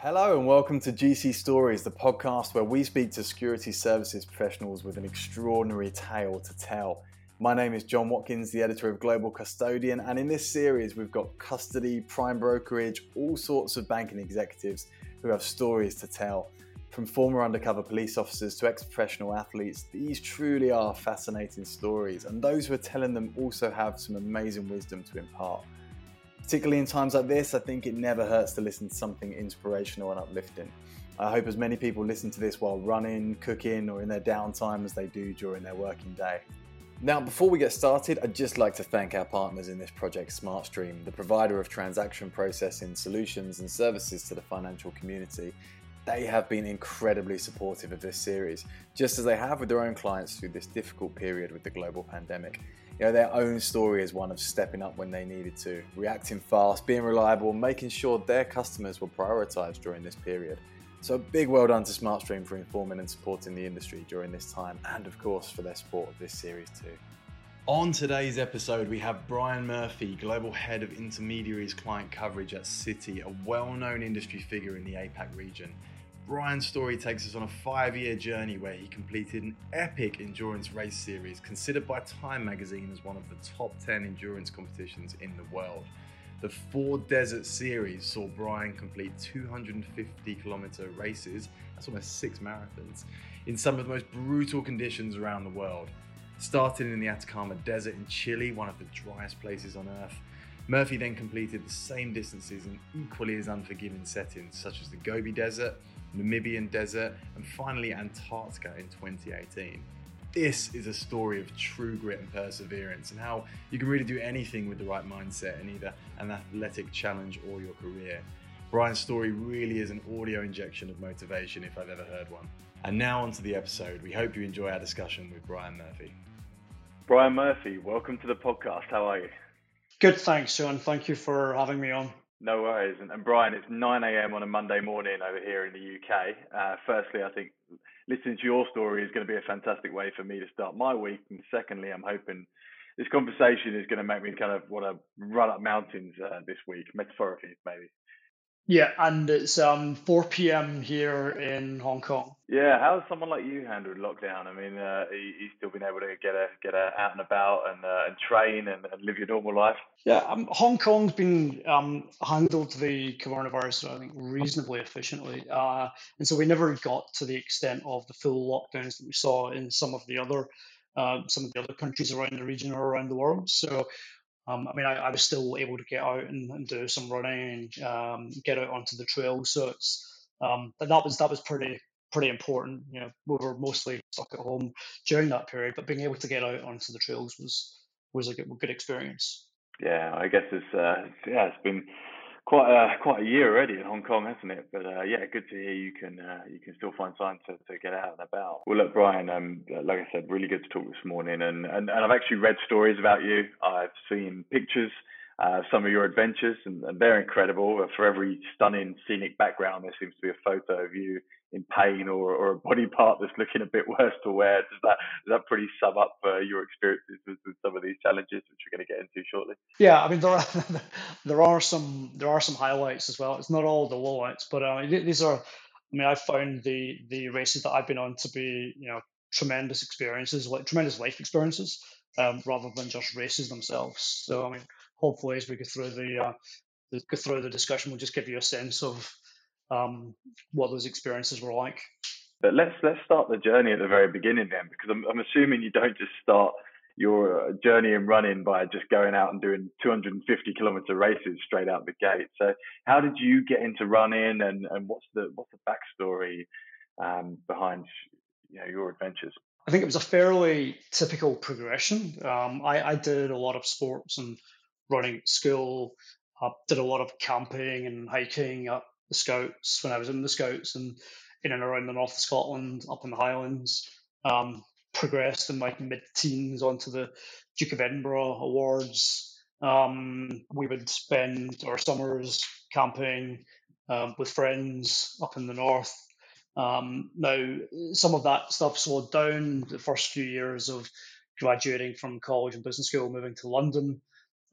Hello and welcome to GC Stories, the podcast where we speak to security services professionals with an extraordinary tale to tell. My name is John Watkins, the editor of Global Custodian, and in this series we've got custody, prime brokerage, all sorts of banking executives who have stories to tell. From former undercover police officers to ex professional athletes, these truly are fascinating stories, and those who are telling them also have some amazing wisdom to impart. Particularly in times like this, I think it never hurts to listen to something inspirational and uplifting. I hope as many people listen to this while running, cooking, or in their downtime as they do during their working day. Now, before we get started, I'd just like to thank our partners in this project, SmartStream, the provider of transaction processing solutions and services to the financial community. They have been incredibly supportive of this series, just as they have with their own clients through this difficult period with the global pandemic you know, their own story is one of stepping up when they needed to, reacting fast, being reliable, making sure their customers were prioritized during this period. So a big well done to SmartStream for informing and supporting the industry during this time, and of course for their support of this series too. On today's episode, we have Brian Murphy, Global Head of Intermediaries Client Coverage at Citi, a well known industry figure in the APAC region. Brian's story takes us on a five year journey where he completed an epic endurance race series considered by Time magazine as one of the top 10 endurance competitions in the world. The Four Desert Series saw Brian complete 250 kilometer races, that's almost six marathons, in some of the most brutal conditions around the world. Starting in the Atacama Desert in Chile, one of the driest places on earth, Murphy then completed the same distances in equally as unforgiving settings, such as the Gobi Desert, Namibian Desert, and finally Antarctica in 2018. This is a story of true grit and perseverance, and how you can really do anything with the right mindset in either an athletic challenge or your career. Brian's story really is an audio injection of motivation if I've ever heard one. And now onto the episode. We hope you enjoy our discussion with Brian Murphy. Brian Murphy, welcome to the podcast. How are you? Good, thanks, John. Thank you for having me on. No worries. And, and Brian, it's 9 a.m. on a Monday morning over here in the UK. Uh, firstly, I think listening to your story is going to be a fantastic way for me to start my week. And secondly, I'm hoping this conversation is going to make me kind of want to run up mountains uh, this week, metaphorically, maybe. Yeah, and it's um 4 p.m. here in Hong Kong. Yeah, how's someone like you handled lockdown? I mean, uh, you, still been able to get a get a out and about and uh, and train and, and, live your normal life. Yeah, um, Hong Kong's been um, handled the coronavirus, I think, reasonably efficiently, uh, and so we never got to the extent of the full lockdowns that we saw in some of the other. Uh, some of the other countries around the region or around the world. So um, I mean, I, I, was still able to get out and, and do some running and um, get out onto the trail. So it's um, that was that was pretty pretty important. You know, we were mostly stuck at home during that period, but being able to get out onto the trails was was a good, good experience. Yeah, I guess it's uh, yeah, it's been quite a quite a year already in Hong Kong, hasn't it? But uh, yeah, good to hear you can uh, you can still find time to, to get out and about. Well, look, Brian, um, like I said, really good to talk this morning, and and, and I've actually read stories about you. I've seen pictures. Uh, some of your adventures, and, and they're incredible. For every stunning scenic background, there seems to be a photo of you in pain or, or a body part that's looking a bit worse to wear. Does that does that pretty sum up uh, your experiences with, with, some of these challenges, which we're going to get into shortly? Yeah, I mean there are there are some there are some highlights as well. It's not all the lowlights, but uh, these are. I mean, I found the the races that I've been on to be you know tremendous experiences, like tremendous life experiences, um, rather than just races themselves. So I mean, hopefully as we go through the uh, the, go through the discussion, we'll just give you a sense of um, what those experiences were like. But let's let's start the journey at the very beginning then, because I'm, I'm assuming you don't just start your journey in running by just going out and doing 250 kilometer races straight out the gate. So how did you get into running, and, and what's the what's the backstory um, behind you know your adventures? I think it was a fairly typical progression. Um, I, I, did a lot of sports and running at school. I did a lot of camping and hiking up the Scouts when I was in the Scouts and in and around the north of Scotland, up in the Highlands. Um, progressed in my mid teens onto the Duke of Edinburgh Awards. Um, we would spend our summers camping um, with friends up in the north. Um, now, some of that stuff slowed down the first few years of graduating from college and business school, moving to London.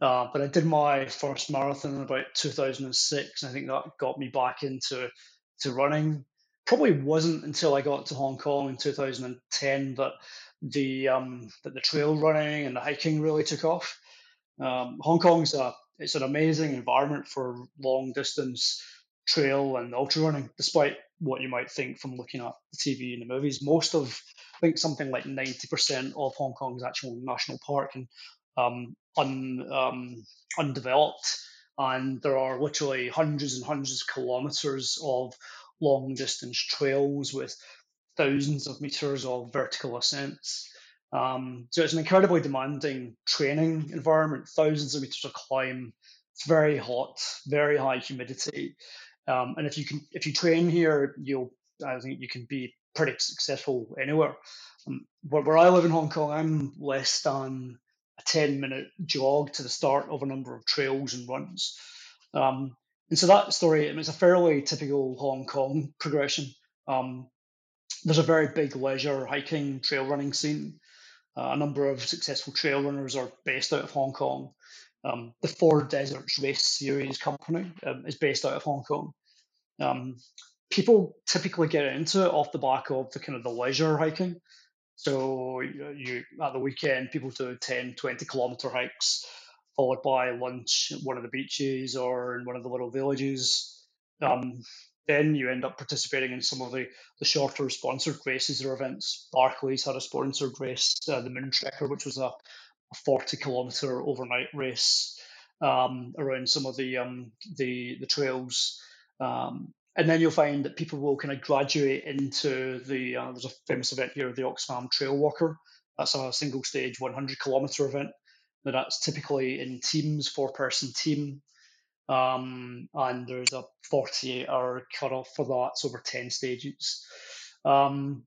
Uh, but I did my first marathon in about 2006. And I think that got me back into to running. Probably wasn't until I got to Hong Kong in 2010 that the um, that the trail running and the hiking really took off. Um, Hong Kong's a it's an amazing environment for long distance trail and ultra running, despite what you might think from looking at the TV and the movies. Most of, I think something like 90% of Hong Kong's actual national park and um, un, um, undeveloped. And there are literally hundreds and hundreds of kilometers of long distance trails with thousands of meters of vertical ascents. Um, so it's an incredibly demanding training environment, thousands of meters of climb. It's very hot, very high humidity. Um, and if you can, if you train here, you'll, I think you can be pretty successful anywhere. Um, where, where I live in Hong Kong, I'm less than 10 minute jog to the start of a number of trails and runs. Um, and so that story, I mean, it's a fairly typical Hong Kong progression. Um, there's a very big leisure hiking trail running scene. Uh, a number of successful trail runners are based out of Hong Kong. Um, the Four Deserts Race Series company um, is based out of Hong Kong. Um, people typically get into it off the back of the kind of the leisure hiking. So you at the weekend, people do 10, 20 kilometer hikes, followed by lunch at one of the beaches or in one of the little villages. Um, then you end up participating in some of the, the shorter sponsored races or events. Barclays had a sponsored race, uh, the Moon Trekker, which was a, a 40 kilometer overnight race um, around some of the um, the the trails. Um, and then you'll find that people will kind of graduate into the uh, there's a famous event here, the Oxfam Trail Walker. That's a single stage 100 kilometer event. Now that's typically in teams, four person team. Um, and there's a 48 hour cutoff for that. It's over 10 stages. Um,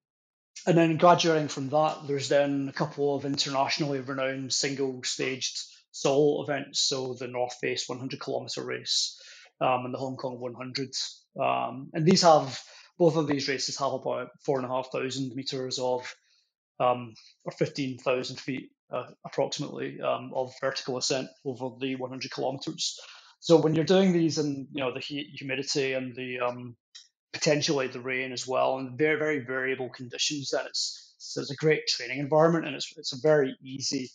and then graduating from that, there's then a couple of internationally renowned single staged solo events. So the North Face 100 kilometer race um, and the Hong Kong 100. Um, and these have, both of these races have about four and a half thousand meters of, um, or 15,000 feet uh, approximately um, of vertical ascent over the 100 kilometers. So when you're doing these in you know the heat, humidity, and the um, potentially the rain as well, and very very variable conditions, then it's so it's a great training environment, and it's it's very easy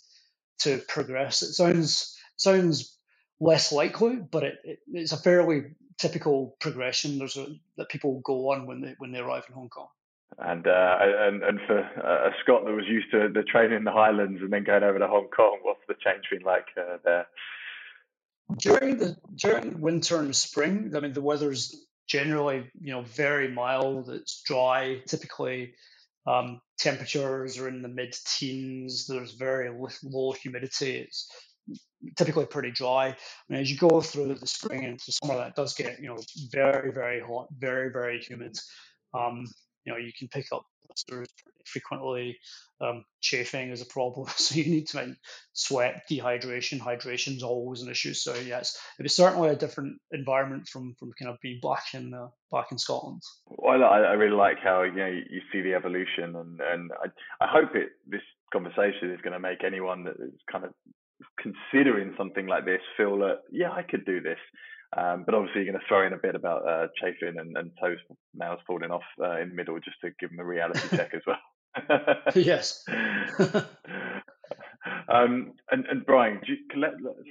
to progress. It sounds sounds less likely, but it, it, it's a fairly typical progression. There's a, that people go on when they when they arrive in Hong Kong. And uh, and and for a Scot that was used to the training in the Highlands and then going over to Hong Kong, what's the change been like uh, there? during the during winter and spring, I mean the weather's generally you know very mild. It's dry. Typically, um, temperatures are in the mid teens. There's very low humidity. It's typically pretty dry. I mean, as you go through the spring and into summer, that does get you know very very hot, very very humid. Um, you know you can pick up blisters frequently. Um, chafing is a problem, so you need to mind sweat, dehydration, hydration is always an issue. So yes, it was certainly a different environment from from kind of being back in uh, back in Scotland. Well, I, I really like how you know you see the evolution, and and I I hope it this conversation is going to make anyone that is kind of considering something like this feel that yeah I could do this um, but obviously, you're going to throw in a bit about uh, chafing and, and toes nails falling off uh, in the middle just to give them a reality check as well. yes. um, and, and Brian, you,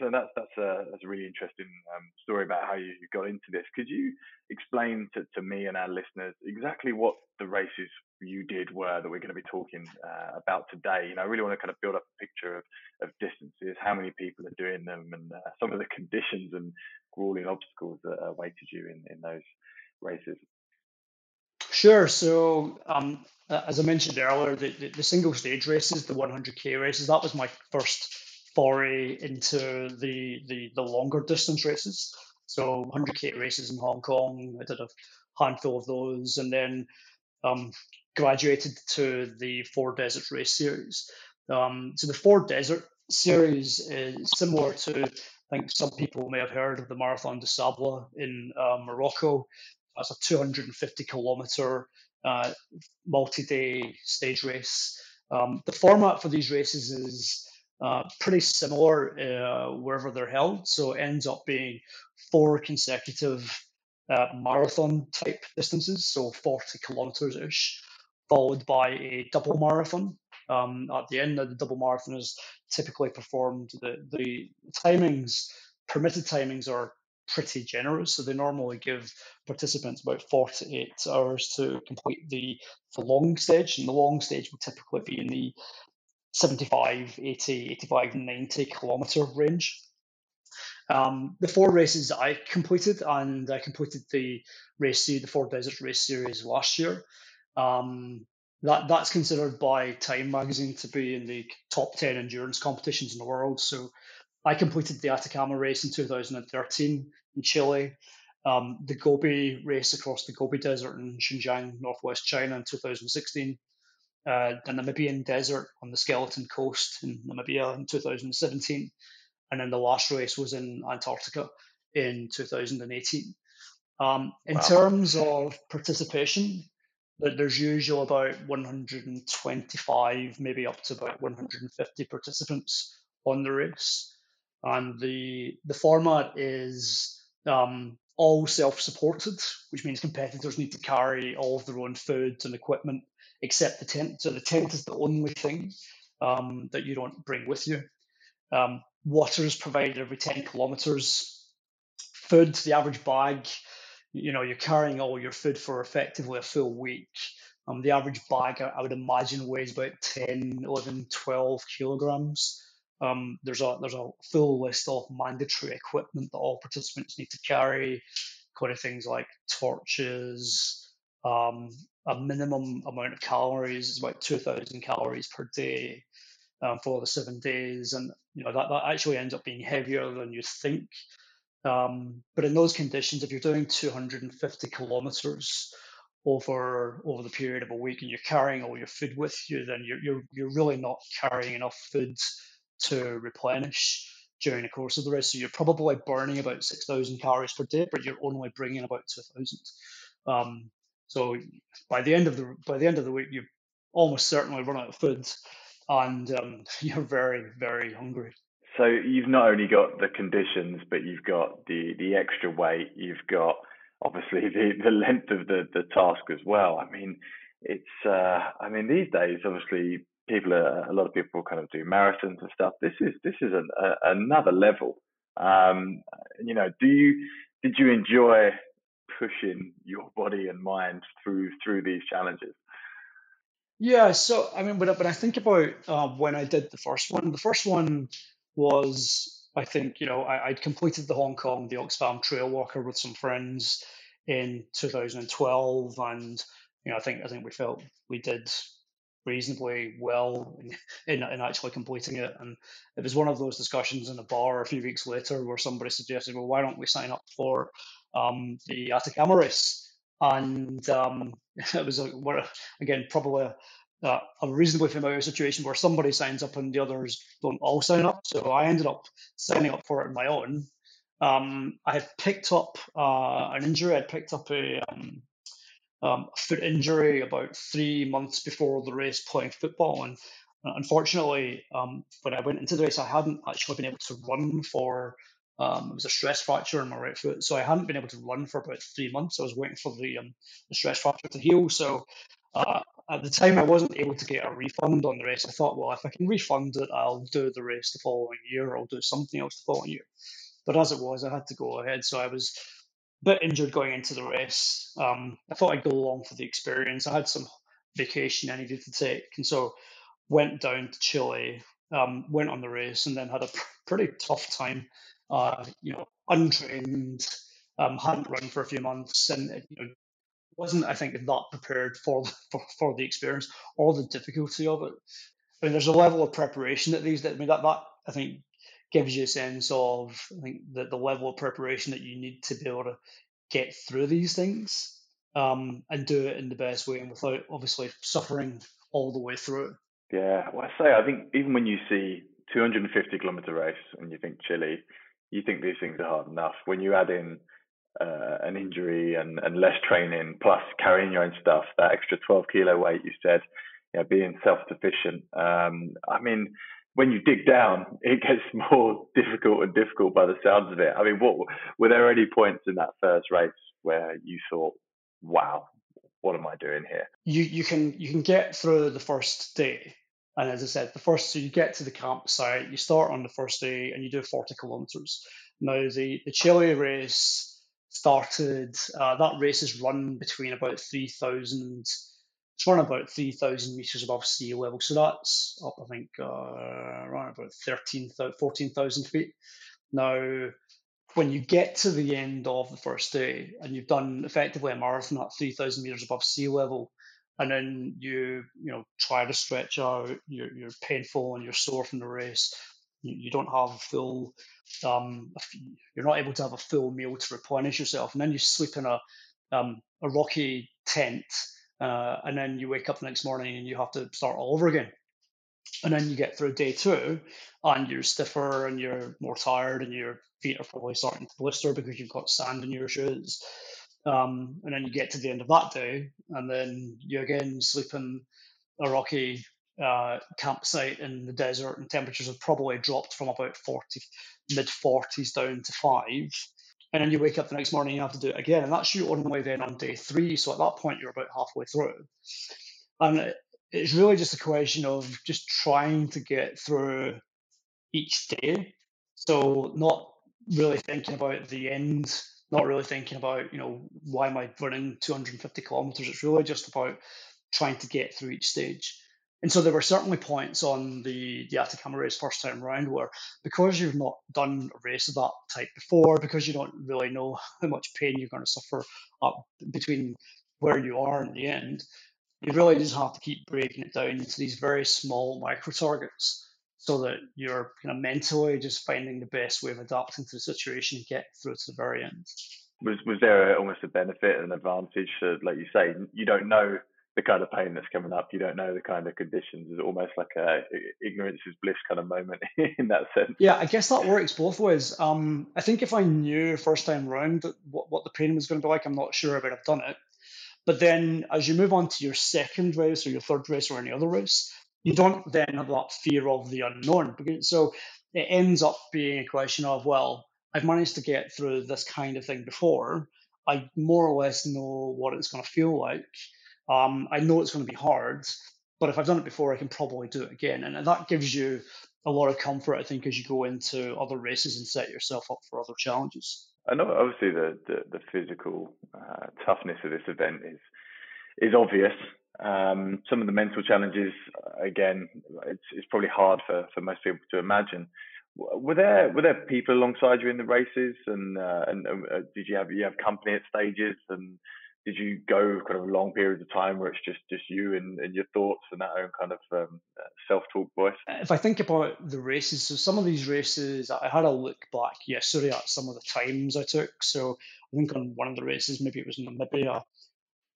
so that's that's a, that's a really interesting um, story about how you got into this. Could you explain to, to me and our listeners exactly what the races you did were that we're going to be talking uh, about today? You know, I really want to kind of build up a picture of, of distances, how many people are doing them, and uh, some of the conditions and grueling obstacles that awaited you in, in those races. Sure. So, um, as I mentioned earlier, the, the, the, single stage races, the 100k races, that was my first foray into the the, the longer distance races. So, 100k races in Hong Kong, I did a handful of those, and then um, graduated to the Four Desert Race Series. Um, so, the Four Desert Series is similar to I think some people may have heard of the Marathon des Sables in uh, Morocco. That's a 250 kilometer uh, multi day stage race. Um, the format for these races is uh, pretty similar uh, wherever they're held. So it ends up being four consecutive uh, marathon type distances, so 40 kilometers ish, followed by a double marathon. Um, at the end of the double marathon is typically performed. The, the timings, permitted timings are pretty generous. So they normally give participants about 48 hours to complete the, the long stage. And the long stage will typically be in the 75, 80, 85, 90 kilometer range. Um, the four races I completed, and I completed the race the Four Deserts Race Series last year. Um, that that's considered by Time Magazine to be in the top ten endurance competitions in the world. So I completed the Atacama race in 2013 in Chile, um, the Gobi race across the Gobi Desert in Xinjiang, northwest China in 2016, uh, the Namibian desert on the Skeleton Coast in Namibia in 2017, and then the last race was in Antarctica in 2018. Um, in wow. terms of participation, there's usually about 125, maybe up to about 150 participants on the race, and the the format is um, all self-supported, which means competitors need to carry all of their own food and equipment except the tent. So the tent is the only thing um, that you don't bring with you. Um, water is provided every 10 kilometers. Food, the average bag, you know, you're carrying all your food for effectively a full week. Um, the average bag, I would imagine, weighs about 10, 11, 12 kilograms. Um, there's a there's a full list of mandatory equipment that all participants need to carry, of things like torches, um, a minimum amount of calories is about 2,000 calories per day um, for the seven days, and you know that, that actually ends up being heavier than you think. Um, but in those conditions, if you're doing 250 kilometers over over the period of a week and you're carrying all your food with you, then you're you're, you're really not carrying enough food to replenish during the course of the race. So you're probably burning about 6,000 calories per day, but you're only bringing about 2,000. Um, so by the end of the by the end of the week, you almost certainly run out of food, and um, you're very very hungry. So you've not only got the conditions, but you've got the the extra weight. You've got obviously the the length of the the task as well. I mean, it's uh, I mean these days obviously people are a lot of people kind of do marathons and stuff. This is this is an, a, another level. Um, you know, do you did you enjoy pushing your body and mind through through these challenges? Yeah, so I mean, when I, when I think about uh, when I did the first one, the first one was I think you know I, would completed the Hong Kong the Oxfam Trail Walker with some friends in 2012, and you know I think I think we felt we did reasonably well in, in, actually completing it. And it was one of those discussions in a bar a few weeks later where somebody suggested, well, why don't we sign up for um, the Atacama race? And um, it was, a, again, probably a, a, reasonably familiar situation where somebody signs up and the others don't all sign up. So I ended up signing up for it on my own. Um, I had picked up uh, an injury. I'd picked up a, um, um, foot injury about three months before the race playing football. And uh, unfortunately, um, when I went into the race, I hadn't actually been able to run for. Um, it was a stress fracture in my right foot, so I hadn't been able to run for about three months. I was waiting for the, um, the stress fracture to heal. So uh, at the time, I wasn't able to get a refund on the race. I thought, well, if I can refund it, I'll do the race the following year, or I'll do something else the following year. But as it was, I had to go ahead. So I was bit injured going into the race. Um, I thought I'd go along for the experience. I had some vacation I needed to take, and so went down to Chile, um, went on the race, and then had a pr- pretty tough time. Uh, you know, untrained, um, hadn't run for a few months, and you know, wasn't I think that prepared for, for for the experience or the difficulty of it. I mean, there's a level of preparation that these. I mean, that that I think gives you a sense of I think the, the level of preparation that you need to be able to get through these things um, and do it in the best way and without obviously suffering all the way through. Yeah, well, I say I think even when you see 250 kilometer race and you think Chile, you think these things are hard enough. When you add in uh, an injury and, and less training, plus carrying your own stuff, that extra 12 kilo weight you said, you know, being self sufficient. Um, I mean, when you dig down, it gets more difficult and difficult by the sounds of it. I mean, what were there any points in that first race where you thought, "Wow, what am I doing here?" You you can you can get through the first day, and as I said, the first so you get to the campsite, you start on the first day, and you do forty kilometers. Now the the Chile race started. Uh, that race is run between about three thousand it's run about 3,000 meters above sea level. So that's up, I think, uh, around about 13, 14,000 feet. Now, when you get to the end of the first day and you've done effectively a marathon at 3,000 meters above sea level, and then you you know try to stretch out, you're, you're painful and you're sore from the race. You, you don't have a full, um, you're not able to have a full meal to replenish yourself, and then you sleep in a um, a rocky tent uh, and then you wake up the next morning and you have to start all over again. And then you get through day two, and you're stiffer and you're more tired, and your feet are probably starting to blister because you've got sand in your shoes. Um, and then you get to the end of that day, and then you again sleep in a rocky uh, campsite in the desert, and temperatures have probably dropped from about 40, mid 40s down to five and then you wake up the next morning and you have to do it again. And that's you on the way then on day three. So at that point, you're about halfway through. And it's really just a question of just trying to get through each day. So not really thinking about the end, not really thinking about, you know, why am I running 250 kilometers? It's really just about trying to get through each stage. And so there were certainly points on the, the Atacama race first time round where because you've not done a race of that type before, because you don't really know how much pain you're going to suffer up between where you are and the end, you really just have to keep breaking it down into these very small micro targets so that you're kind of mentally just finding the best way of adapting to the situation and get through to the very end. Was was there almost a benefit and advantage? That, like you say, you don't know the kind of pain that's coming up. You don't know the kind of conditions. It's almost like a ignorance is bliss kind of moment in that sense. Yeah, I guess that works both ways. Um, I think if I knew first time round what, what the pain was going to be like, I'm not sure I would have done it. But then as you move on to your second race or your third race or any other race, you don't then have that fear of the unknown. So it ends up being a question of, well, I've managed to get through this kind of thing before. I more or less know what it's going to feel like. Um, I know it's going to be hard, but if I've done it before, I can probably do it again. And that gives you a lot of comfort, I think, as you go into other races and set yourself up for other challenges. Know, obviously, the the, the physical uh, toughness of this event is is obvious. Um, some of the mental challenges, again, it's it's probably hard for, for most people to imagine. Were there were there people alongside you in the races, and uh, and uh, did you have you have company at stages and did you go kind of long periods of time where it's just just you and, and your thoughts and that own kind of um, uh, self-talk voice? If i think about the races so some of these races i had a look back yesterday at some of the times i took. So i think on one of the races maybe it was namibia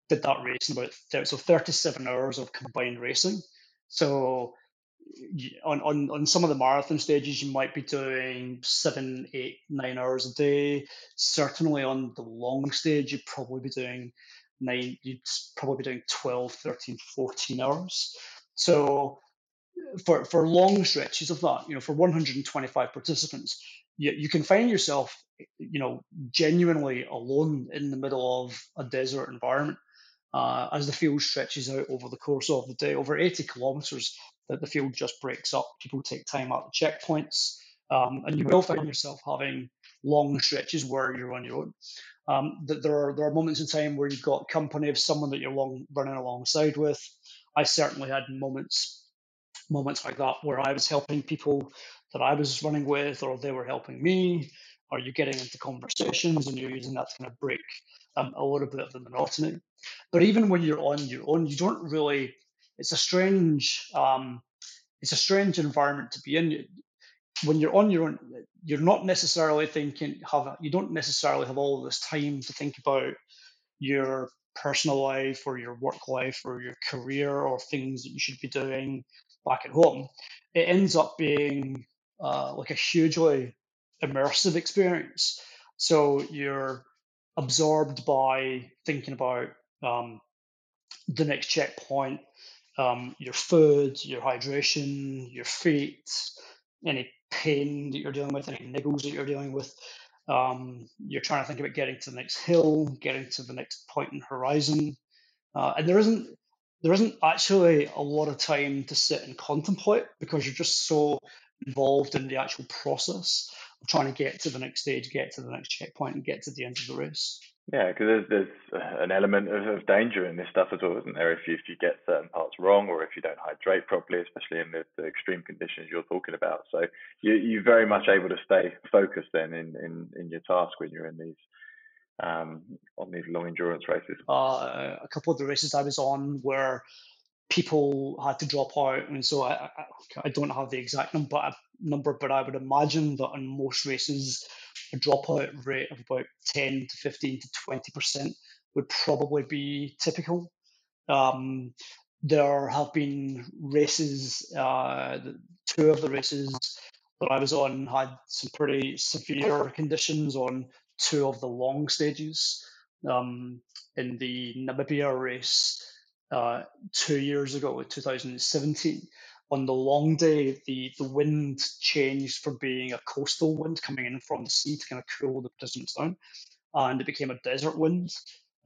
did that race in about 30, so 37 hours of combined racing. So on, on on some of the marathon stages you might be doing seven eight nine hours a day. Certainly on the long stage you'd probably be doing nine you'd probably be doing 12 13 14 hours. So for for long stretches of that you know for 125 participants you, you can find yourself you know genuinely alone in the middle of a desert environment uh, as the field stretches out over the course of the day over 80 kilometers that the field just breaks up. People take time out the checkpoints, um, and you will find yourself having long stretches where you're on your own. Um, that there are there are moments in time where you've got company of someone that you're long, running alongside with. I certainly had moments moments like that where I was helping people that I was running with, or they were helping me, or you're getting into conversations and you're using that to kind of break um, a little bit of the monotony. But even when you're on your own, you don't really it's a strange um, it's a strange environment to be in. When you're on your own, you're not necessarily thinking have you don't necessarily have all this time to think about your personal life or your work life or your career or things that you should be doing back at home. It ends up being uh, like a hugely immersive experience. So you're absorbed by thinking about um, the next checkpoint, um, your food, your hydration, your feet, any pain that you're dealing with, any niggles that you're dealing with. Um, you're trying to think about getting to the next hill, getting to the next point in horizon, uh, and there isn't there isn't actually a lot of time to sit and contemplate because you're just so involved in the actual process of trying to get to the next stage, get to the next checkpoint, and get to the end of the race. Yeah, because there's, there's an element of, of danger in this stuff as well, isn't there? If you, if you get certain parts wrong or if you don't hydrate properly, especially in the, the extreme conditions you're talking about. So you, you're very much able to stay focused then in, in, in your task when you're in these um, on these long endurance races. Uh, a couple of the races I was on where people had to drop out, and so I, I, I don't have the exact number, number, but I would imagine that in most races a dropout rate of about 10 to 15 to 20% would probably be typical. Um, there have been races, uh, two of the races that I was on had some pretty severe conditions on two of the long stages. Um, in the Namibia race uh, two years ago, 2017, on the long day, the, the wind changed from being a coastal wind coming in from the sea to kind of cool the participants down, and it became a desert wind.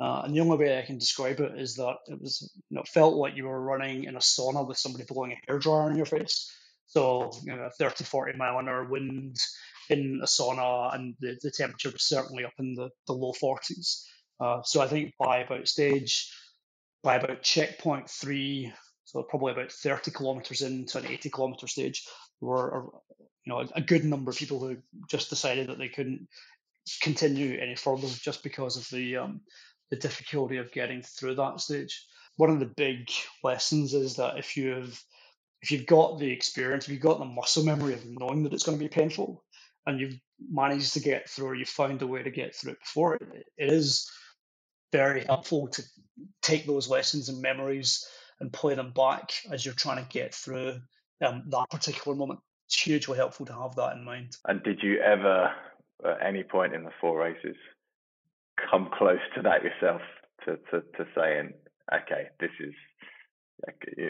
Uh, and the only way I can describe it is that it was, you know, felt like you were running in a sauna with somebody blowing a hairdryer in your face. So, you know, 30, 40 mile an hour wind in a sauna, and the, the temperature was certainly up in the, the low 40s. Uh, so I think by about stage, by about checkpoint three, so probably about 30 kilometers into an 80 kilometer stage, were you know a good number of people who just decided that they couldn't continue any further just because of the um, the difficulty of getting through that stage. One of the big lessons is that if you've if you've got the experience, if you've got the muscle memory of knowing that it's going to be painful, and you've managed to get through, or you've found a way to get through it before, it is very helpful to take those lessons and memories and play them back as you're trying to get through um, that particular moment. It's hugely helpful to have that in mind. And did you ever, at any point in the four races, come close to that yourself to, to, to saying, okay, this is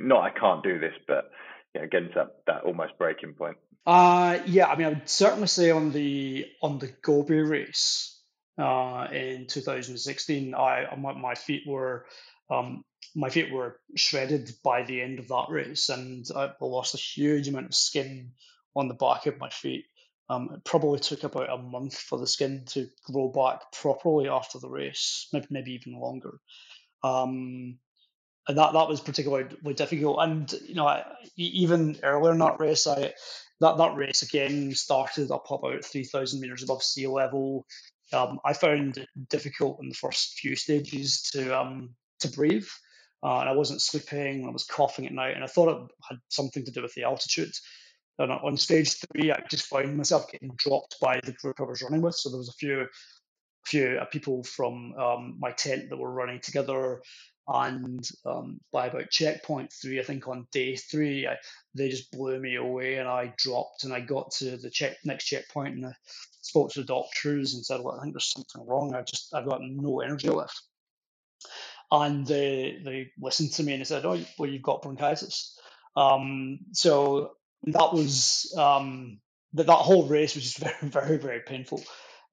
not I can't do this, but you know, getting to that, that almost breaking point? Uh yeah, I mean, I would certainly say on the on the Gobi race uh, in 2016, I my, my feet were um, my feet were shredded by the end of that race, and I lost a huge amount of skin on the back of my feet. Um, it probably took about a month for the skin to grow back properly after the race, maybe, maybe even longer. Um, and that, that was particularly difficult. And you know, I, even earlier in that race, I that that race again started up about three thousand meters above sea level. Um, I found it difficult in the first few stages to um, to breathe. Uh, and I wasn't sleeping. I was coughing at night, and I thought it had something to do with the altitude. And on stage three, I just found myself getting dropped by the group I was running with. So there was a few, few uh, people from um, my tent that were running together, and um, by about checkpoint three, I think on day three, I, they just blew me away, and I dropped, and I got to the check next checkpoint, and I spoke to the doctors and said, "Well, I think there's something wrong. I just I've got no energy left." And they they listened to me and they said, "Oh, well, you've got bronchitis." Um, so that was um, that that whole race was just very very very painful.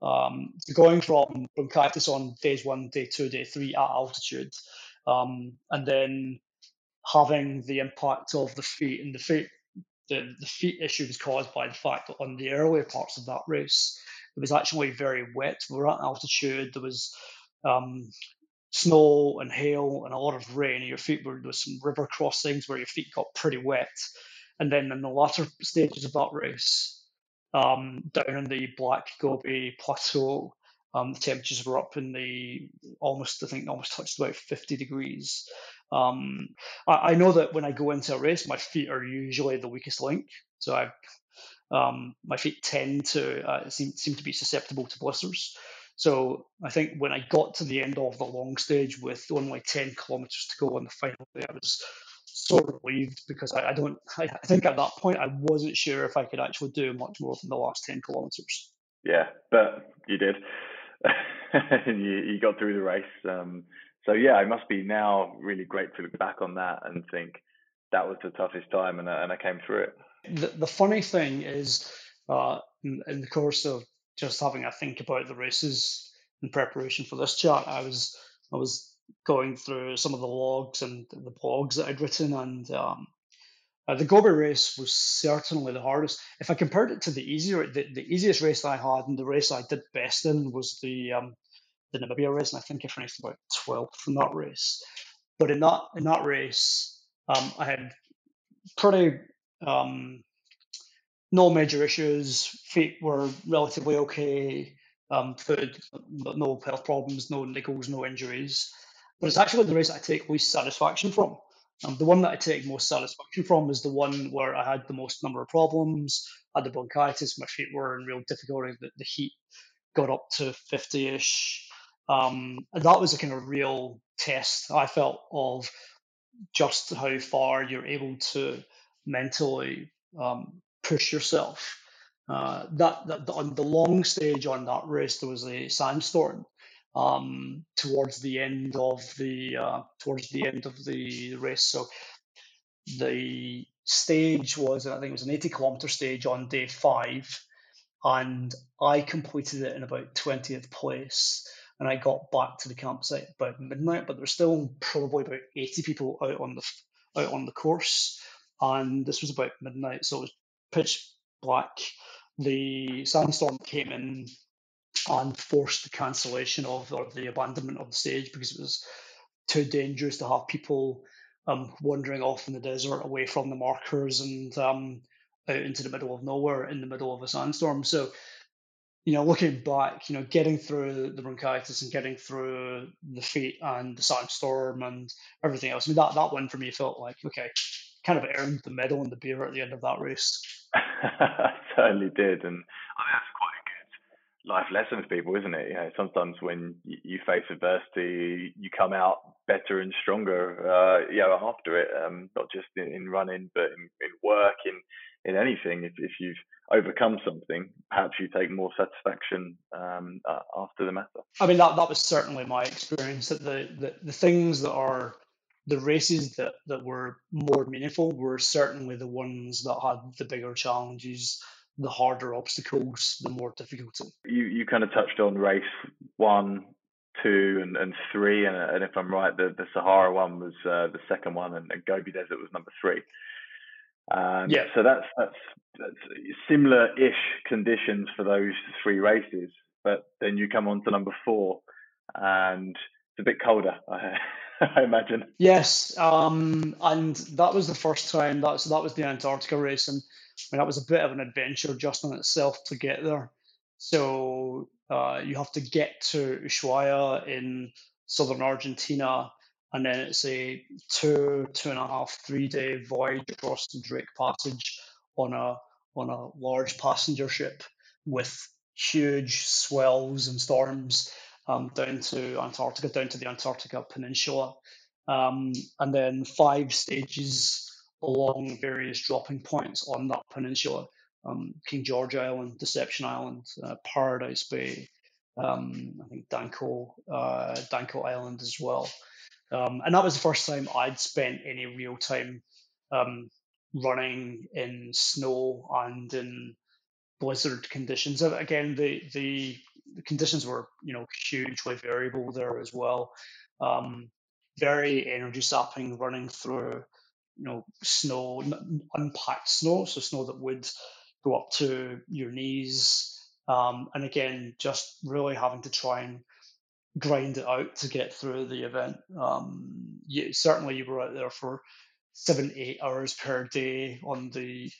Um, going from bronchitis on days one, day two, day three at altitude, um, and then having the impact of the feet and the feet. The, the feet issue was caused by the fact that on the earlier parts of that race, it was actually very wet. We were at altitude. There was um, snow and hail and a lot of rain. Your feet were was some river crossings where your feet got pretty wet, and then in the latter stages of that race, um, down in the Black Gobi Plateau, um, the temperatures were up in the almost I think almost touched about 50 degrees. Um, I, I, know that when I go into a race, my feet are usually the weakest link, so I. Um, my feet tend to uh, seem, seem to be susceptible to blisters. So I think when I got to the end of the long stage with only 10 kilometers to go on the final day, I was so relieved because I, I don't, I, I, think at that point I wasn't sure if I could actually do much more than the last 10 kilometers. Yeah, but you did. and you, you got through the race. Um, so yeah, I must be now really great to look back on that and think, that was the toughest time, and, and I came through it. The, the funny thing is, uh, in, in, the course of just having a think about the races in preparation for this chat, I was I was going through some of the logs and the blogs that I'd written, and um, uh, the Gobi race was certainly the hardest. If I compared it to the easier, the, the easiest race I had and the race I did best in was the um, the Namibia race, and I think I finished about 12th in that race. But in that in that race, um, I had pretty um, no major issues. Feet were relatively okay. Um, food, no health problems, no niggles, no injuries. But it's actually the race I take least satisfaction from. Um, the one that I take most satisfaction from is the one where I had the most number of problems, had the bronchitis, my feet were in real difficulty, the, the heat got up to 50 ish. Um, and that was a kind of real test I felt of just how far you're able to mentally um, push yourself. Uh, that, that on the long stage on that race, there was a sandstorm um, towards the end of the uh, towards the end of the race. So the stage was, I think it was an 80 kilometer stage on day five, and I completed it in about 20th place. And I got back to the campsite about midnight, but there were still probably about 80 people out on the out on the course, and this was about midnight, so it was pitch black. The sandstorm came in and forced the cancellation of or the abandonment of the stage because it was too dangerous to have people um, wandering off in the desert away from the markers and um, out into the middle of nowhere in the middle of a sandstorm. So, you know, looking back, you know, getting through the bronchitis and getting through the feet and the sandstorm and everything else, I mean, that, that one for me felt like, okay, kind of earned the medal and the beer at the end of that race. I certainly did. And I mean, that's quite a good life lesson for people, isn't it? You know, sometimes when you face adversity, you come out better and stronger. Uh, you know, after it, um, not just in, in running, but in, in, work, in in anything. If if you've overcome something, perhaps you take more satisfaction um, uh, after the matter. I mean, that that was certainly my experience. That the the, the things that are the races that, that were more meaningful were certainly the ones that had the bigger challenges the harder obstacles, the more difficulty. You you kind of touched on race one, two, and, and three, and, and if I'm right, the, the Sahara one was uh, the second one, and, and Gobi Desert was number three. Um, yeah. So that's that's, that's similar-ish conditions for those three races, but then you come on to number four, and it's a bit colder. I imagine. Yes, um, and that was the first time. That's that was the Antarctica race, and I mean, that was a bit of an adventure just in itself to get there. So uh, you have to get to Ushuaia in southern Argentina, and then it's a two, two and a half, three day voyage across the Drake Passage on a on a large passenger ship with huge swells and storms um, down to Antarctica, down to the Antarctica Peninsula, um, and then five stages along various dropping points on that peninsula um, King George Island, Deception Island, uh, Paradise Bay, um, I think Danko, uh, Danko Island as well. Um, and that was the first time I'd spent any real time um, running in snow and in blizzard conditions. Again, the, the, the conditions were you know hugely variable there as well. Um, very energy sapping running through you know snow, unpacked snow, so snow that would go up to your knees. Um, and again, just really having to try and grind it out to get through the event. Um, you, certainly, you were out there for seven, eight hours per day on the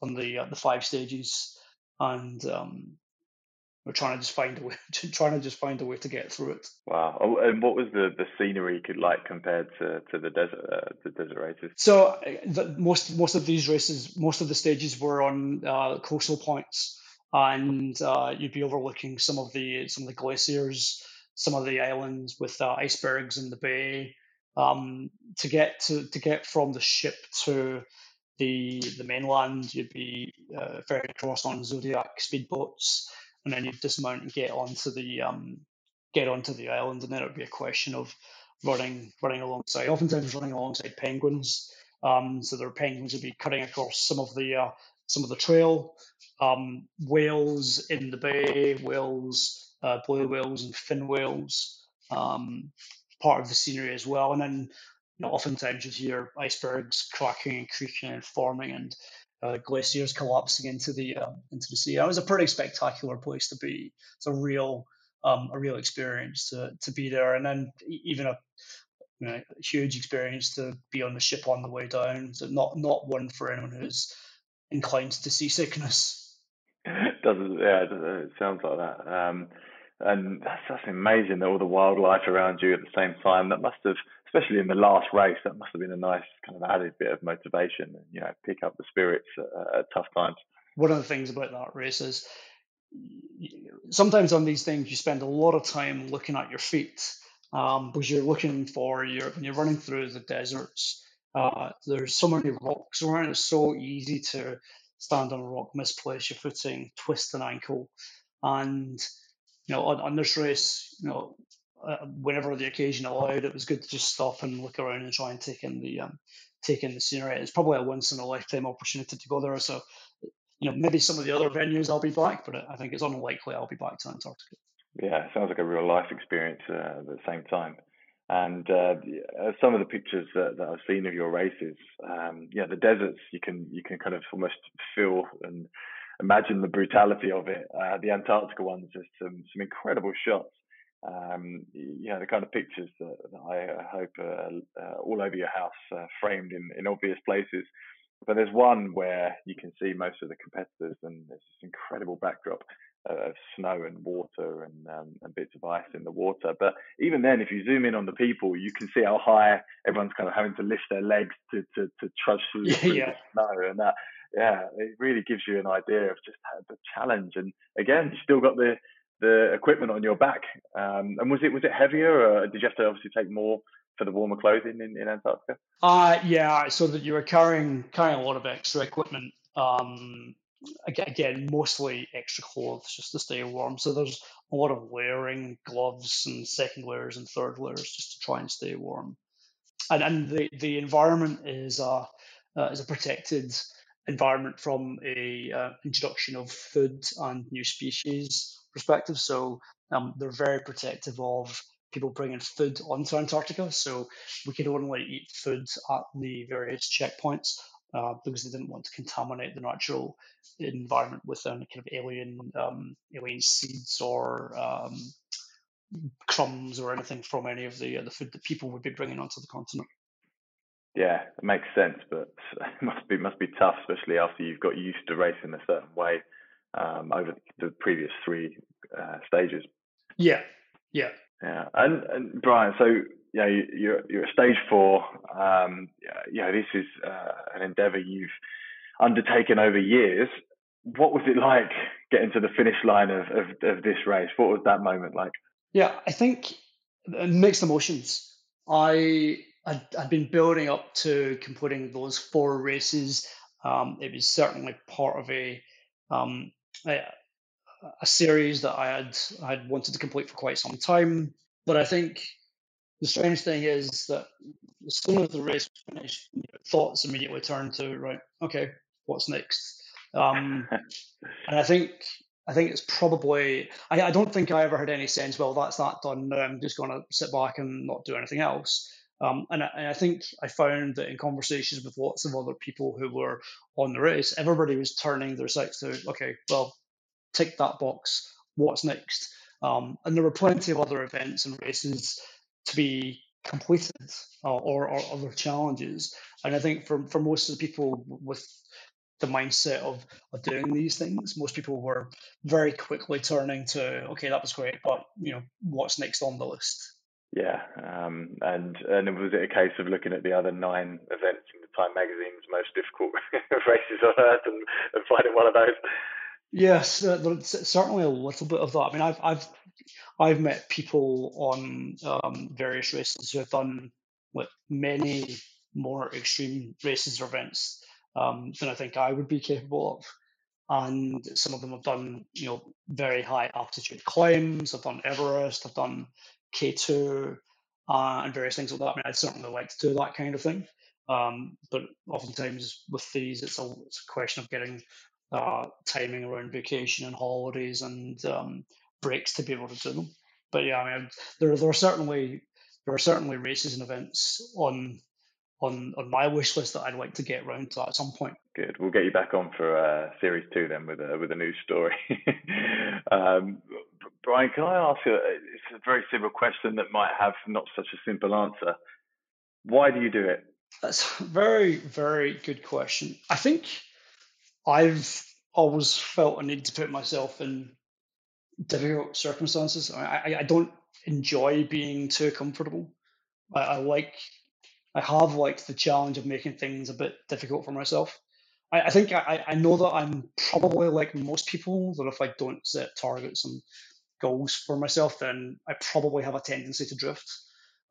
on the uh, the five stages, and um, we're trying to just find a way, trying to just find a way to get through it. Wow! Oh, and what was the, the scenery could like compared to, to the desert uh, the desert races? So uh, the, most most of these races, most of the stages were on uh, coastal points, and uh, you'd be overlooking some of the some of the glaciers, some of the islands with uh, icebergs in the bay. Um, to get to to get from the ship to the the mainland, you'd be uh, ferried across on Zodiac speedboats and then you'd dismount and get onto the um, get onto the island, and then it would be a question of running running alongside. Oftentimes, running alongside penguins Um, so are penguins would be cutting across some of the uh, some of the trail. Um, whales in the bay, whales, uh, blue whales and fin whales, um, part of the scenery as well. And then you know, oftentimes you hear icebergs cracking and creaking and forming, and uh, glaciers collapsing into the uh, into the sea. It was a pretty spectacular place to be. It's a real um, a real experience to to be there, and then even a you know, huge experience to be on the ship on the way down. So not not one for anyone who's inclined to seasickness. Doesn't yeah? It sounds like that. Um, and that's that's amazing that all the wildlife around you at the same time. That must have, especially in the last race, that must have been a nice kind of added bit of motivation and you know pick up the spirits at, at tough times. One of the things about that race is sometimes on these things you spend a lot of time looking at your feet um, because you're looking for your when you're running through the deserts. Uh, there's so many rocks around. It's so easy to stand on a rock, misplace your footing, twist an ankle, and you know on, on this race, you know uh, whenever the occasion allowed, it was good to just stop and look around and try and take in the um, take in the scenery. It's probably a once in a lifetime opportunity to go there. So, you know, maybe some of the other venues I'll be back, but I think it's unlikely I'll be back to Antarctica. Yeah, sounds like a real life experience uh, at the same time. And uh, some of the pictures that, that, I've seen of your races, um, yeah, the deserts you can you can kind of almost feel and imagine the brutality of it. Uh, the Antarctica ones, there's some some incredible shots. Um, you know, the kind of pictures that, that I hope are uh, all over your house, uh, framed in, in obvious places. But there's one where you can see most of the competitors, and there's this incredible backdrop of snow and water and, um, and bits of ice in the water. But even then, if you zoom in on the people, you can see how high everyone's kind of having to lift their legs to to, to trudge through, yeah, yeah. the snow, and that yeah, it really gives you an idea of just the challenge. And again, you still got the the equipment on your back. Um, and was it was it heavier, did you have to obviously take more for the warmer clothing in, in Antarctica? Uh yeah, so that you were carrying carrying a lot of extra equipment. Um, again, mostly extra clothes just to stay warm. So there's a lot of layering, gloves and second layers and third layers just to try and stay warm. And and the, the environment is a uh, is a protected environment from a uh, introduction of food and new species perspective. So um, they're very protective of people bringing food onto Antarctica. So we could only eat food at the various checkpoints uh, because they didn't want to contaminate the natural environment with any kind of alien um, alien seeds or um, crumbs or anything from any of the uh, the food that people would be bringing onto the continent. Yeah, it makes sense, but it must be must be tough, especially after you've got used to racing a certain way um, over the previous three uh, stages. Yeah, yeah, yeah. And, and Brian, so you know, you're you're at stage four. Um, you know, this is uh, an endeavour you've undertaken over years. What was it like getting to the finish line of, of, of this race? What was that moment like? Yeah, I think mixed emotions. I I'd, I'd been building up to completing those four races. Um, it was certainly part of a, um, a, a series that I had I had wanted to complete for quite some time. But I think the strange thing is that as soon as the race finished, thoughts immediately turned to right, okay, what's next? Um, and I think I think it's probably I, I, don't think I ever had any sense. Well, that's that done. Now I'm just going to sit back and not do anything else. Um, and, I, and, I, think I found that in conversations with lots of other people who were on the race, everybody was turning their sights to okay, well, tick that box. What's next? Um, and there were plenty of other events and races to be completed uh, or, or other challenges. And I think for, for most of the people with the mindset of, of doing these things, most people were very quickly turning to, okay, that was great, but you know, what's next on the list? Yeah, um, and and was it a case of looking at the other nine events in the Time Magazine's most difficult races on earth and, and finding one of those? Yes, uh, certainly a little bit of that. I mean, I've I've I've met people on um, various races who have done with many more extreme races or events um, than I think I would be capable of. And some of them have done, you know, very high altitude climbs. I've done Everest. I've done K2 uh, and various things like that. I mean, I'd certainly like to do that kind of thing. Um, but oftentimes with these, it's a, it's a question of getting uh, timing around vacation and holidays and um, breaks to be able to do them. But yeah, I mean, there there are certainly there are certainly races and events on on on my wish list that I'd like to get around to at some point. Good. We'll get you back on for uh, series two then with a with a new story. um, Brian, can I ask you? It's a very simple question that might have not such a simple answer. Why do you do it? That's a very very good question. I think I've always felt a need to put myself in difficult circumstances. I, I, I don't enjoy being too comfortable. I, I like I have liked the challenge of making things a bit difficult for myself. I, I think I, I know that I'm probably like most people that if I don't set targets and goals for myself, then I probably have a tendency to drift.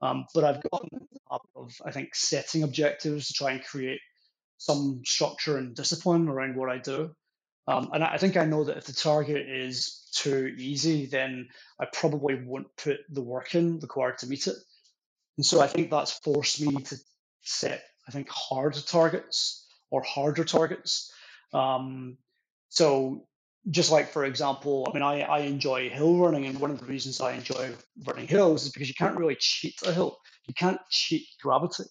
Um, but I've gotten of I think setting objectives to try and create some structure and discipline around what I do. Um, and I think I know that if the target is too easy, then I probably won't put the work in required to meet it. And so I think that's forced me to set, I think, harder targets or harder targets. Um, so just like, for example, I mean, I, I enjoy hill running, and one of the reasons I enjoy running hills is because you can't really cheat a hill. You can't cheat gravity.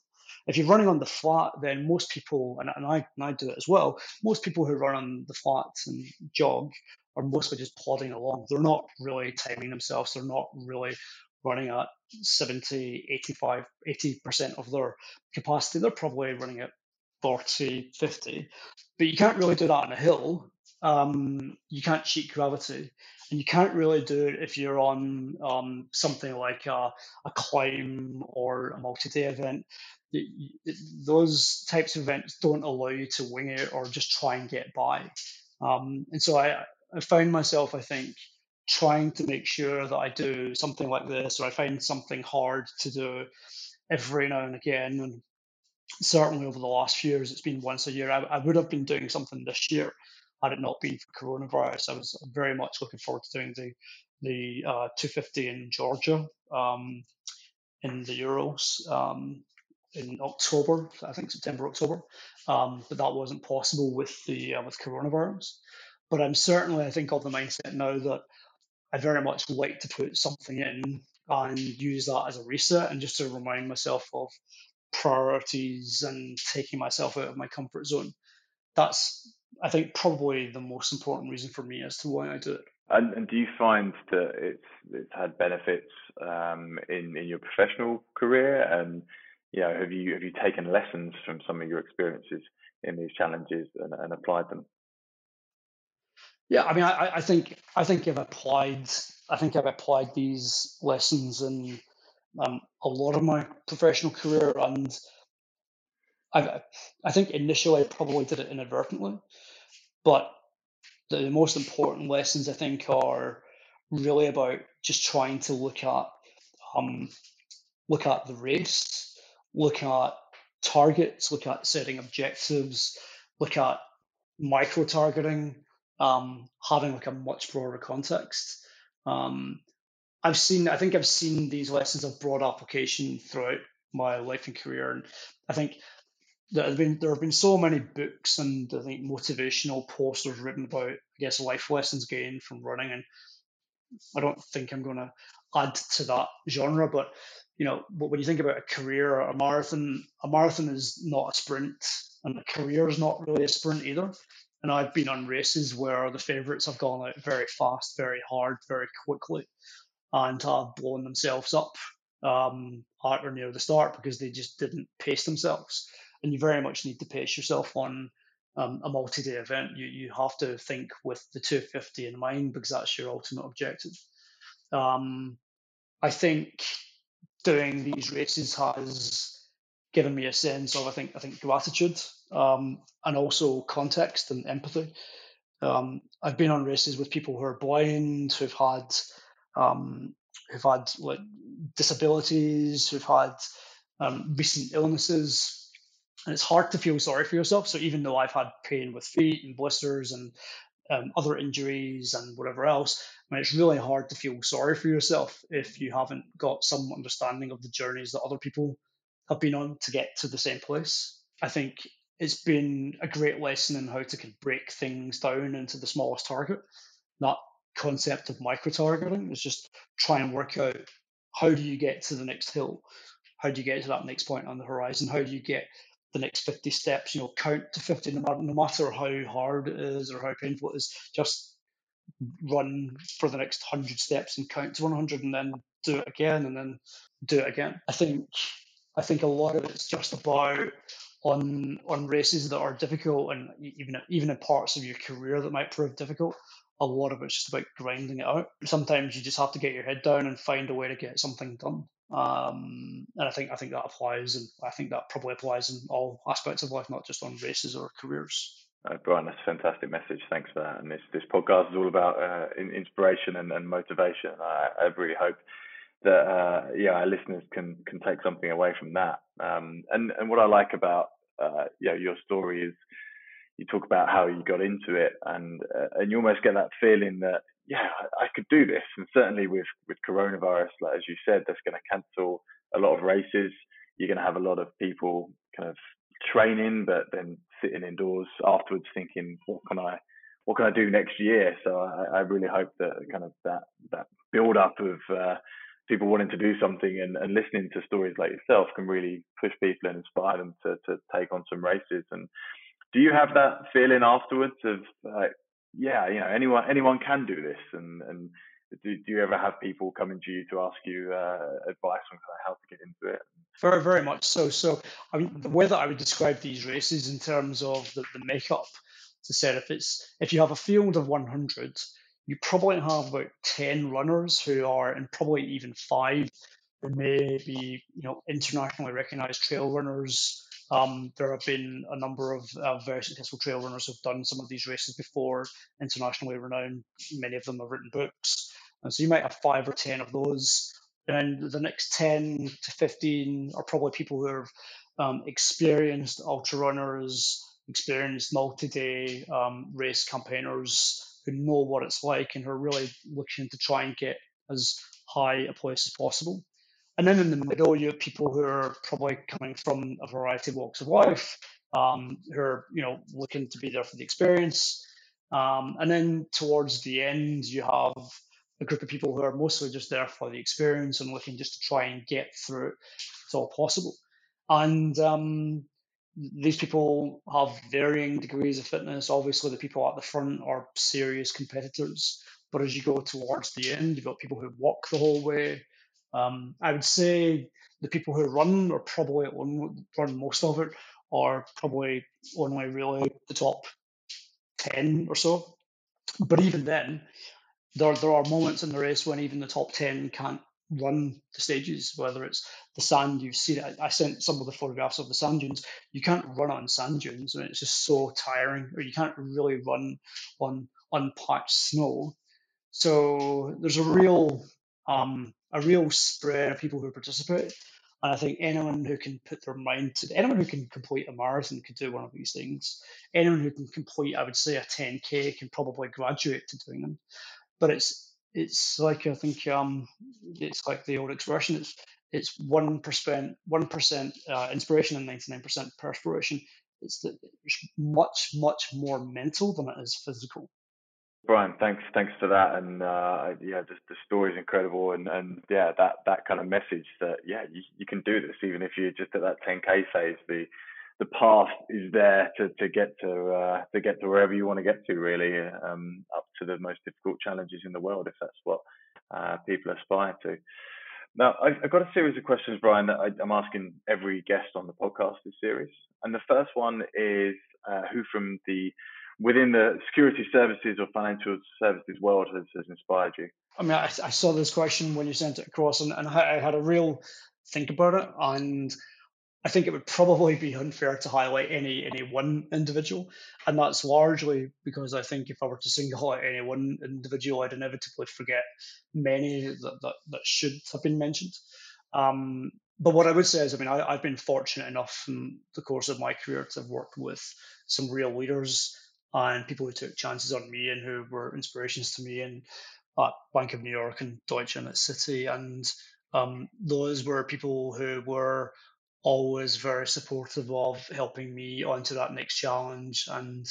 If you're running on the flat, then most people, and, and, I, and I do it as well, most people who run on the flats and jog are mostly just plodding along. They're not really timing themselves. They're not really running at 70, 85, 80% of their capacity. They're probably running at 40, 50. But you can't really do that on a hill. Um, you can't cheat gravity. And you can't really do it if you're on um, something like a, a climb or a multi day event. Those types of events don't allow you to wing it or just try and get by. Um, and so I, I found myself, I think, trying to make sure that I do something like this or I find something hard to do every now and again. And certainly over the last few years, it's been once a year. I, I would have been doing something this year had it not been for coronavirus. I was very much looking forward to doing the the uh, 250 in Georgia um, in the Euros um, in October, I think September, October. Um, but that wasn't possible with the uh, with coronavirus. But I'm certainly, I think, of the mindset now that I very much like to put something in and use that as a reset and just to remind myself of priorities and taking myself out of my comfort zone. That's, I think, probably the most important reason for me as to why I do it. And, and do you find that it's it's had benefits um, in in your professional career? And you know, have you have you taken lessons from some of your experiences in these challenges and, and applied them? Yeah, I mean, I, I think I think I've applied I think I've applied these lessons in um, a lot of my professional career, and I I think initially I probably did it inadvertently, but the most important lessons I think are really about just trying to look at um, look at the race, look at targets, look at setting objectives, look at micro targeting, um, having like a much broader context. Um, I've seen, I think I've seen these lessons of broad application throughout my life and career, and I think there have been there have been so many books and I think motivational posters written about, I guess, life lessons gained from running, and I don't think I'm going to add to that genre, but you know, when you think about a career, or a marathon, a marathon is not a sprint, and a career is not really a sprint either. And I've been on races where the favourites have gone out very fast, very hard, very quickly, and have blown themselves up um, at or near the start because they just didn't pace themselves. And you very much need to pace yourself on um, a multi-day event. You you have to think with the 250 in mind because that's your ultimate objective. Um, I think doing these races has given me a sense of I think I think gratitude um, and also context and empathy. Um, I've been on races with people who are blind, who've had um, who've had like disabilities, who've had um, recent illnesses, and it's hard to feel sorry for yourself. So even though I've had pain with feet and blisters and um, other injuries and whatever else, I mean, it's really hard to feel sorry for yourself if you haven't got some understanding of the journeys that other people have been on to get to the same place. I think it's been a great lesson in how to kind of break things down into the smallest target. That concept of micro targeting is just try and work out how do you get to the next hill? How do you get to that next point on the horizon? How do you get the next 50 steps? You know, count to 50 no matter how hard it is or how painful it is. Just run for the next 100 steps and count to 100 and then do it again and then do it again. I think I think a lot of it's just about on on races that are difficult and even even in parts of your career that might prove difficult. A lot of it's just about grinding it out. Sometimes you just have to get your head down and find a way to get something done. Um, and I think I think that applies, and I think that probably applies in all aspects of life, not just on races or careers. Uh, Brian, that's a fantastic message. Thanks for that. And this this podcast is all about uh, inspiration and, and motivation. I, I really hope that uh, yeah, our listeners can can take something away from that. Um, and and what I like about uh, yeah your story is you talk about how you got into it, and uh, and you almost get that feeling that yeah, I, I could do this. And certainly with with coronavirus, like as you said, that's going to cancel a lot of races. You're going to have a lot of people kind of training, but then sitting indoors afterwards, thinking, what can I, what can I do next year? So I, I really hope that kind of that that build up of uh, people wanting to do something and, and listening to stories like yourself can really push people and inspire them to to take on some races. And do you have that feeling afterwards of like, yeah, you know, anyone anyone can do this, and and do, do you ever have people coming to you to ask you uh, advice on how to get into it? Very, very much so. So, I mean, the way that I would describe these races in terms of the, the makeup, to said, if it's if you have a field of 100, you probably have about 10 runners who are, and probably even five who may be, you know, internationally recognized trail runners. Um, there have been a number of uh, very successful trail runners who've done some of these races before, internationally renowned. Many of them have written books. And so you might have five or 10 of those. And the next 10 to 15 are probably people who have um, experienced ultra runners, experienced multi day um, race campaigners who know what it's like and who are really looking to try and get as high a place as possible. And then in the middle, you have people who are probably coming from a variety of walks of life, um, who are you know looking to be there for the experience. Um, and then towards the end, you have a group of people who are mostly just there for the experience and looking just to try and get through it if all possible. And um, these people have varying degrees of fitness. Obviously, the people at the front are serious competitors, but as you go towards the end, you've got people who walk the whole way. Um, I would say the people who run are probably run most of it are probably only really the top ten or so. But even then, there there are moments in the race when even the top ten can't run the stages, whether it's the sand you've seen. I, sent some of the photographs of the sand dunes. You can't run on sand dunes, I and it's just so tiring. Or you can't really run on unpatched snow. So there's a real um, a real spread of people who participate. And I think anyone who can put their mind to anyone who can complete a marathon could do one of these things. Anyone who can complete, I would say, a 10k can probably graduate to doing them but it's it's like I think um, it's like the old expression. It's it's one percent one percent uh, inspiration and ninety nine percent perspiration. It's, it's much much more mental than it is physical. Brian, thanks thanks for that, and uh, yeah, the, the story is incredible, and, and yeah, that that kind of message that yeah, you, you can do this even if you're just at that 10k phase. The the path is there to, to get to uh, to get to wherever you want to get to really um, to the most difficult challenges in the world if that's what uh, people aspire to. Now I've, got a series of questions, Brian, that I, am asking every guest on the podcast this series, and the first one is uh, who from the within the security services or financial services world has, has inspired you? I mean, I, I saw this question when you sent it across, and, and I had a real think about it, and I think it would probably be unfair to highlight any any one individual, and that's largely because I think if I were to single out any one individual, I'd inevitably forget many that that, that should have been mentioned. Um, but what I would say is, I mean, I, have been fortunate enough in the course of my career to have worked with some real leaders and people who took chances on me and who were inspirations to me and at Bank of New York and Deutsche and at Citi, And um, those were people who were always very supportive of helping me onto that next challenge and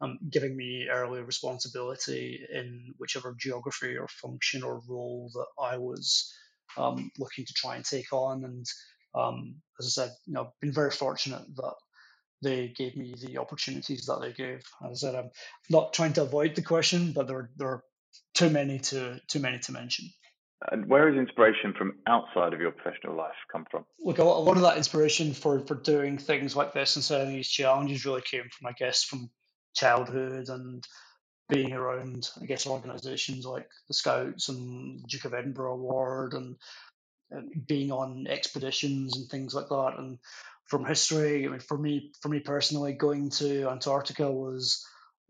um, giving me early responsibility in whichever geography or function or role that I was um, looking to try and take on. And um, as I said, you know, been very fortunate that they gave me the opportunities that they gave. As I said, I'm not trying to avoid the question, but there, there are too many to too many to mention. And where is inspiration from outside of your professional life come from? Look, a lot of that inspiration for for doing things like this and setting these challenges really came from, I guess, from childhood and being around, I guess, organisations like the Scouts and Duke of Edinburgh Award and, and, being on expeditions and things like that. And from history, I mean, for me, for me personally, going to Antarctica was,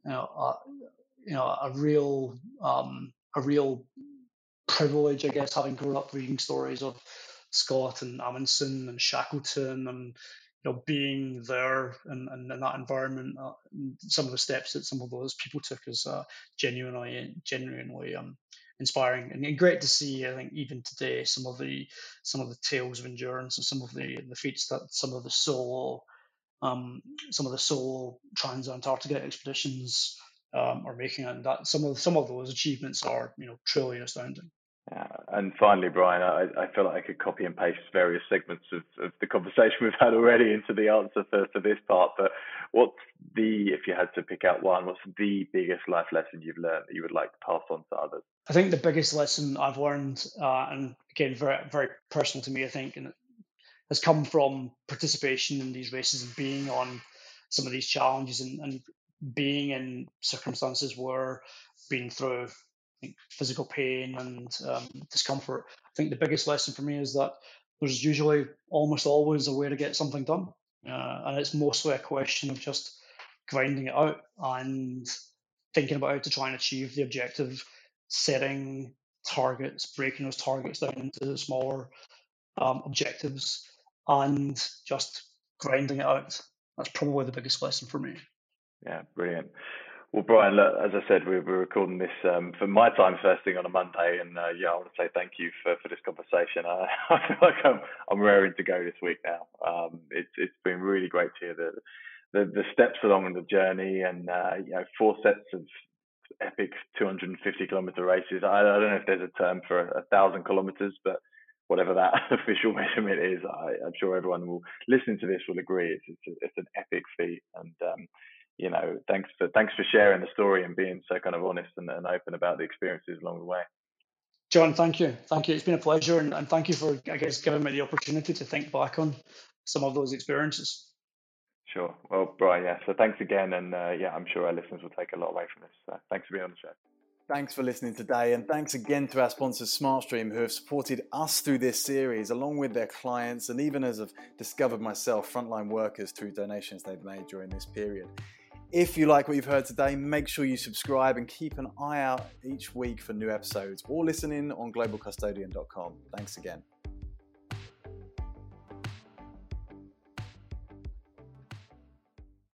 you know, a, you know, a real, um, a real privilege, I guess, having grown up reading stories of Scott and Amundsen and Shackleton and you know being there and, and in that environment, uh, some of the steps that some of those people took is uh, genuinely genuinely um, inspiring and great to see. I think even today some of the some of the tales of endurance and some of the the feats that some of the solo um, some of the solo trans-Antarctica expeditions um, are making, and that some of some of those achievements are you know truly astounding. Yeah. And finally, Brian, I, I feel like I could copy and paste various segments of, of the conversation we've had already into the answer for, for this part. But what's the, if you had to pick out one, what's the biggest life lesson you've learned that you would like to pass on to others? I think the biggest lesson I've learned, uh, and again, very, very personal to me, I think, and has come from participation in these races and being on some of these challenges and, and being in circumstances where being through physical pain and um, discomfort. I think the biggest lesson for me is that there's usually almost always a way to get something done, uh, and it's mostly a question of just grinding it out and thinking about how to try and achieve the objective, setting targets, breaking those targets down into smaller um, objectives, and just grinding it out. That's probably the biggest lesson for me. Yeah, brilliant. Well, Brian, look, as I said, we're, we're recording this um, for my time first thing on a Monday, and uh, yeah, I want to say thank you for, for this conversation. I, I feel like I'm I'm raring to go this week now. Um, it's it's been really great to hear the the, the steps along the journey, and uh, you know, four sets of epic 250 kilometer races. I, I don't know if there's a term for a, a thousand kilometers, but whatever that official measurement is, I, am sure everyone will listening to this will agree. It's it's, a, it's an epic feat, and um, you know, thanks for thanks for sharing the story and being so kind of honest and, and open about the experiences along the way. John, thank you, thank you. It's been a pleasure, and, and thank you for I guess giving me the opportunity to think back on some of those experiences. Sure. Well, Brian, yeah. So thanks again, and uh, yeah, I'm sure our listeners will take a lot away from this. So thanks for being on the show. Thanks for listening today, and thanks again to our sponsors SmartStream, who have supported us through this series, along with their clients, and even as I've discovered myself, frontline workers through donations they've made during this period. If you like what you've heard today, make sure you subscribe and keep an eye out each week for new episodes or listen in on globalcustodian.com. Thanks again.